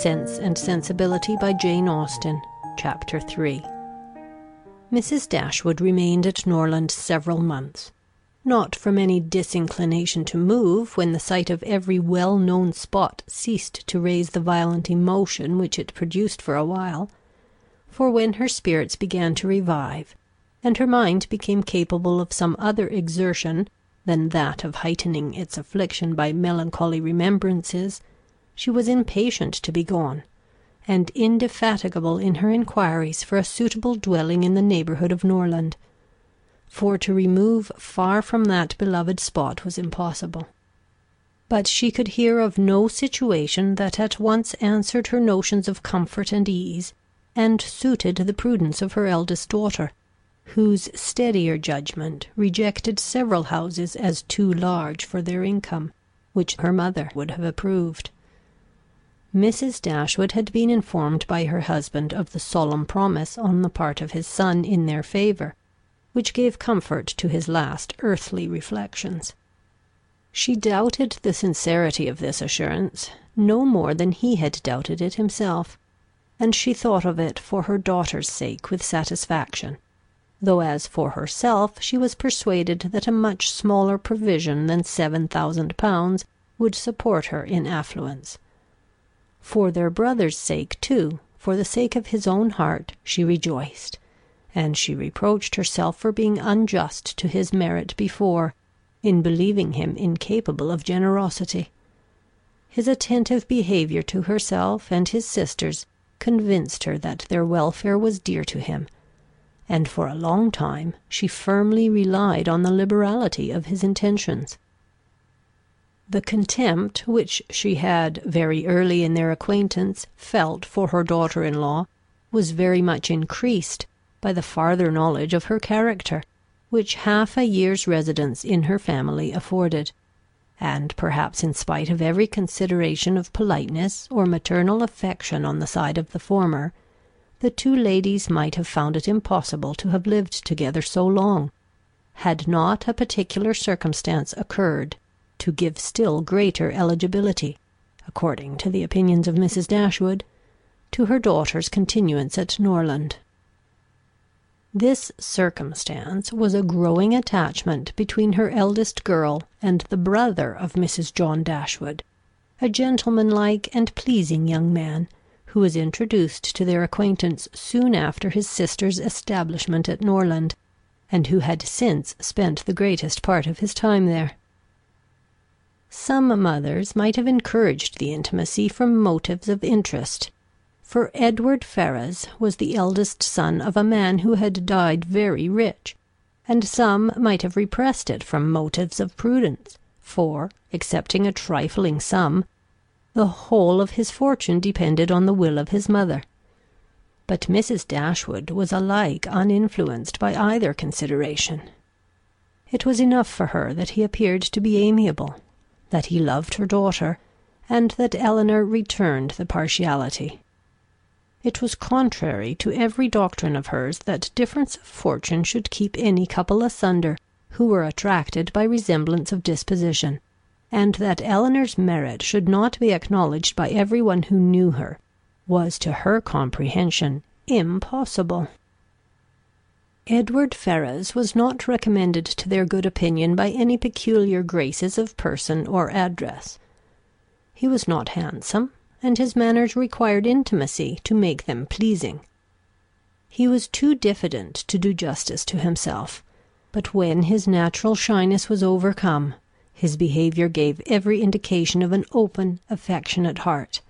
Sense and Sensibility by Jane Austen, Chapter 3 Mrs. Dashwood remained at Norland several months; not from any disinclination to move when the sight of every well known spot ceased to raise the violent emotion which it produced for a while; for when her spirits began to revive, and her mind became capable of some other exertion than that of heightening its affliction by melancholy remembrances, she was impatient to be gone, and indefatigable in her inquiries for a suitable dwelling in the neighbourhood of Norland; for to remove far from that beloved spot was impossible. But she could hear of no situation that at once answered her notions of comfort and ease, and suited the prudence of her eldest daughter, whose steadier judgment rejected several houses as too large for their income, which her mother would have approved. Mrs. Dashwood had been informed by her husband of the solemn promise on the part of his son in their favour, which gave comfort to his last earthly reflections. She doubted the sincerity of this assurance, no more than he had doubted it himself, and she thought of it for her daughter's sake with satisfaction; though as for herself she was persuaded that a much smaller provision than seven thousand pounds would support her in affluence. For their brother's sake too, for the sake of his own heart, she rejoiced; and she reproached herself for being unjust to his merit before, in believing him incapable of generosity. His attentive behaviour to herself and his sisters convinced her that their welfare was dear to him; and for a long time she firmly relied on the liberality of his intentions. The contempt which she had, very early in their acquaintance, felt for her daughter in law, was very much increased by the farther knowledge of her character, which half a year's residence in her family afforded; and perhaps in spite of every consideration of politeness or maternal affection on the side of the former, the two ladies might have found it impossible to have lived together so long, had not a particular circumstance occurred to give still greater eligibility, according to the opinions of Mrs. Dashwood, to her daughter's continuance at Norland. This circumstance was a growing attachment between her eldest girl and the brother of Mrs. John Dashwood, a gentlemanlike and pleasing young man, who was introduced to their acquaintance soon after his sister's establishment at Norland, and who had since spent the greatest part of his time there. Some mothers might have encouraged the intimacy from motives of interest; for Edward Ferrars was the eldest son of a man who had died very rich; and some might have repressed it from motives of prudence, for, excepting a trifling sum, the whole of his fortune depended on the will of his mother. But Mrs. Dashwood was alike uninfluenced by either consideration. It was enough for her that he appeared to be amiable that he loved her daughter, and that Elinor returned the partiality. It was contrary to every doctrine of hers that difference of fortune should keep any couple asunder who were attracted by resemblance of disposition, and that Elinor's merit should not be acknowledged by every one who knew her, was to her comprehension impossible. Edward Ferrars was not recommended to their good opinion by any peculiar graces of person or address. He was not handsome, and his manners required intimacy to make them pleasing. He was too diffident to do justice to himself; but when his natural shyness was overcome, his behaviour gave every indication of an open, affectionate heart.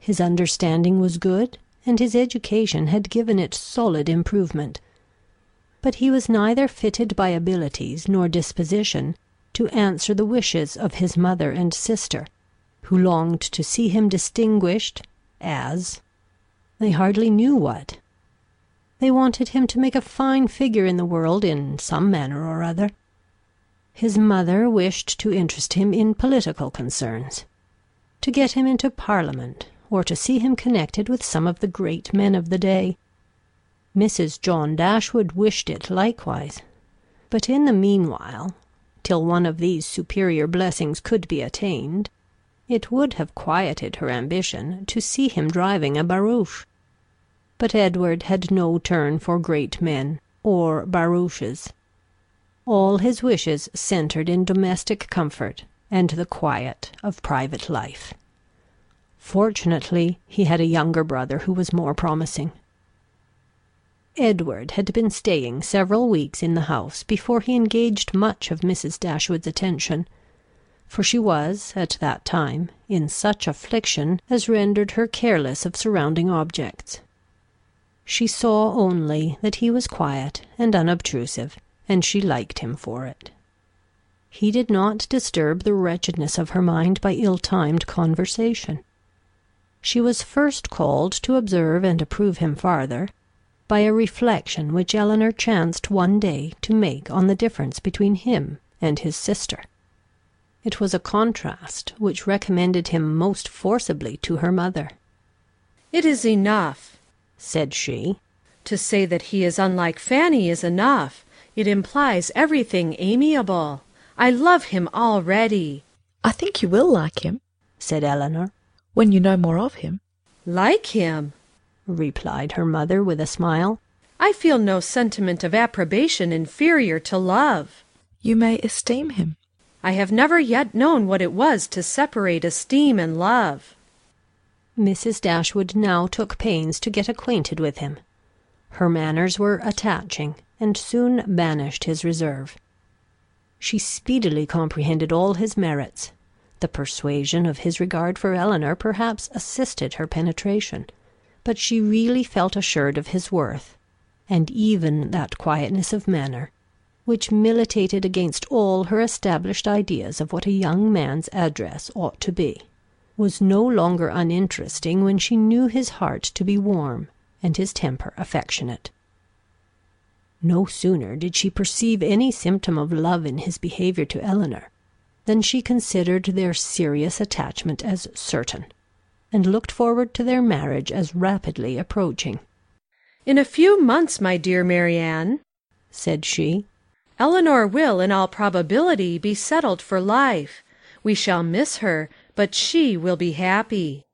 His understanding was good, and his education had given it solid improvement but he was neither fitted by abilities nor disposition to answer the wishes of his mother and sister, who longed to see him distinguished as they hardly knew what. They wanted him to make a fine figure in the world in some manner or other. His mother wished to interest him in political concerns; to get him into Parliament, or to see him connected with some of the great men of the day. Mrs. John Dashwood wished it likewise; but in the meanwhile, till one of these superior blessings could be attained, It would have quieted her ambition to see him driving a barouche. But Edward had no turn for great men or barouches. All his wishes centred in domestic comfort and the quiet of private life. Fortunately, he had a younger brother who was more promising. Edward had been staying several weeks in the house before he engaged much of Mrs. Dashwood's attention; for she was, at that time, in such affliction as rendered her careless of surrounding objects. She saw only that he was quiet and unobtrusive, and she liked him for it. He did not disturb the wretchedness of her mind by ill timed conversation. She was first called to observe and approve him farther by a reflection which Elinor chanced one day to make on the difference between him and his sister. It was a contrast which recommended him most forcibly to her mother. "It is enough," said she. "To say that he is unlike Fanny is enough. It implies everything amiable. I love him already." "I think you will like him," said Elinor, "when you know more of him." "Like him! Replied her mother with a smile. I feel no sentiment of approbation inferior to love. You may esteem him. I have never yet known what it was to separate esteem and love. Mrs. Dashwood now took pains to get acquainted with him. Her manners were attaching, and soon banished his reserve. She speedily comprehended all his merits. The persuasion of his regard for Elinor perhaps assisted her penetration but she really felt assured of his worth, and even that quietness of manner, which militated against all her established ideas of what a young man's address ought to be, was no longer uninteresting when she knew his heart to be warm and his temper affectionate. No sooner did she perceive any symptom of love in his behaviour to Elinor, than she considered their serious attachment as certain and looked forward to their marriage as rapidly approaching. "In a few months, my dear Marianne," said she, "Elinor will, in all probability, be settled for life. We shall miss her, but she will be happy."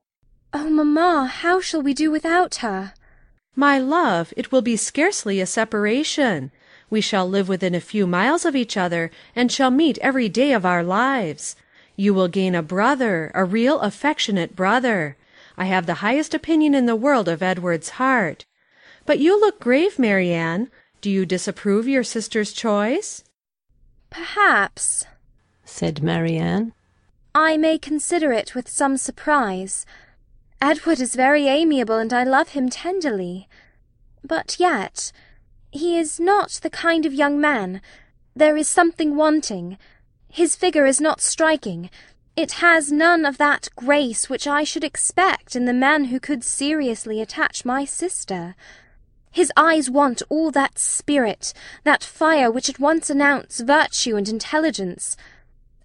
"Oh, mamma, how shall we do without her?" "My love, it will be scarcely a separation. We shall live within a few miles of each other, and shall meet every day of our lives. You will gain a brother, a real affectionate brother. I have the highest opinion in the world of Edward's heart. But you look grave, Marianne. Do you disapprove your sister's choice?" "Perhaps," said Marianne, "I may consider it with some surprise. Edward is very amiable, and I love him tenderly. But yet he is not the kind of young man there is something wanting. His figure is not striking. It has none of that grace which I should expect in the man who could seriously attach my sister. His eyes want all that spirit, that fire which at once announce virtue and intelligence.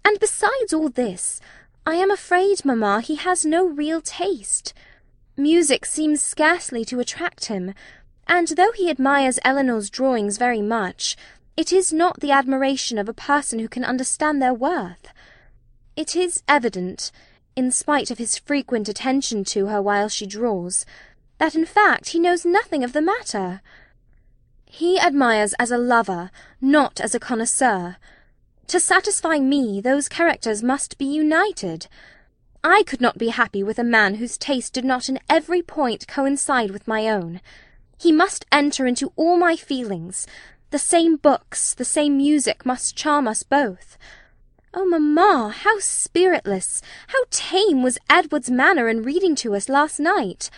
And besides all this, I am afraid, mamma, he has no real taste. Music seems scarcely to attract him, and though he admires Elinor's drawings very much, it is not the admiration of a person who can understand their worth. It is evident, in spite of his frequent attention to her while she draws, that in fact he knows nothing of the matter. He admires as a lover, not as a connoisseur. To satisfy me, those characters must be united. I could not be happy with a man whose taste did not in every point coincide with my own. He must enter into all my feelings, the same books, the same music must charm us both. Oh, mamma, how spiritless, how tame was Edward's manner in reading to us last night!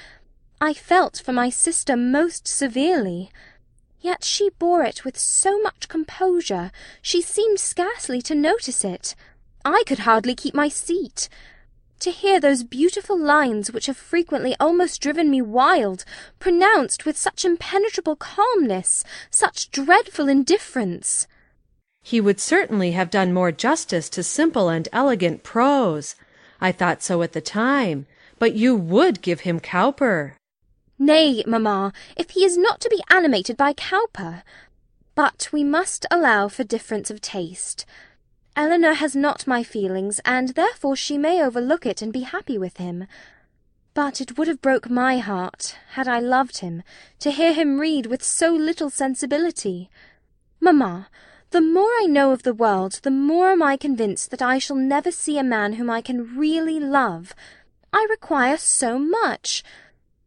I felt for my sister most severely. Yet she bore it with so much composure, she seemed scarcely to notice it. I could hardly keep my seat. To hear those beautiful lines which have frequently almost driven me wild, pronounced with such impenetrable calmness, such dreadful indifference. He would certainly have done more justice to simple and elegant prose. I thought so at the time. But you would give him Cowper. Nay, mamma, if he is not to be animated by Cowper. But we must allow for difference of taste. Elinor has not my feelings, and therefore she may overlook it and be happy with him. But it would have broke my heart, had I loved him, to hear him read with so little sensibility. Mamma, the more I know of the world, the more am I convinced that I shall never see a man whom I can really love. I require so much.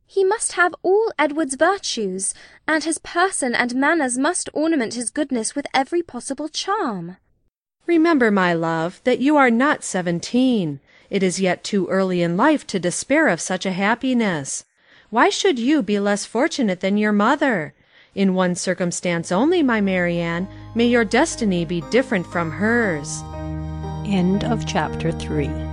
He must have all Edward's virtues, and his person and manners must ornament his goodness with every possible charm. Remember, my love, that you are not seventeen. It is yet too early in life to despair of such a happiness. Why should you be less fortunate than your mother? In one circumstance only, my Marianne, may your destiny be different from hers. End of chapter 3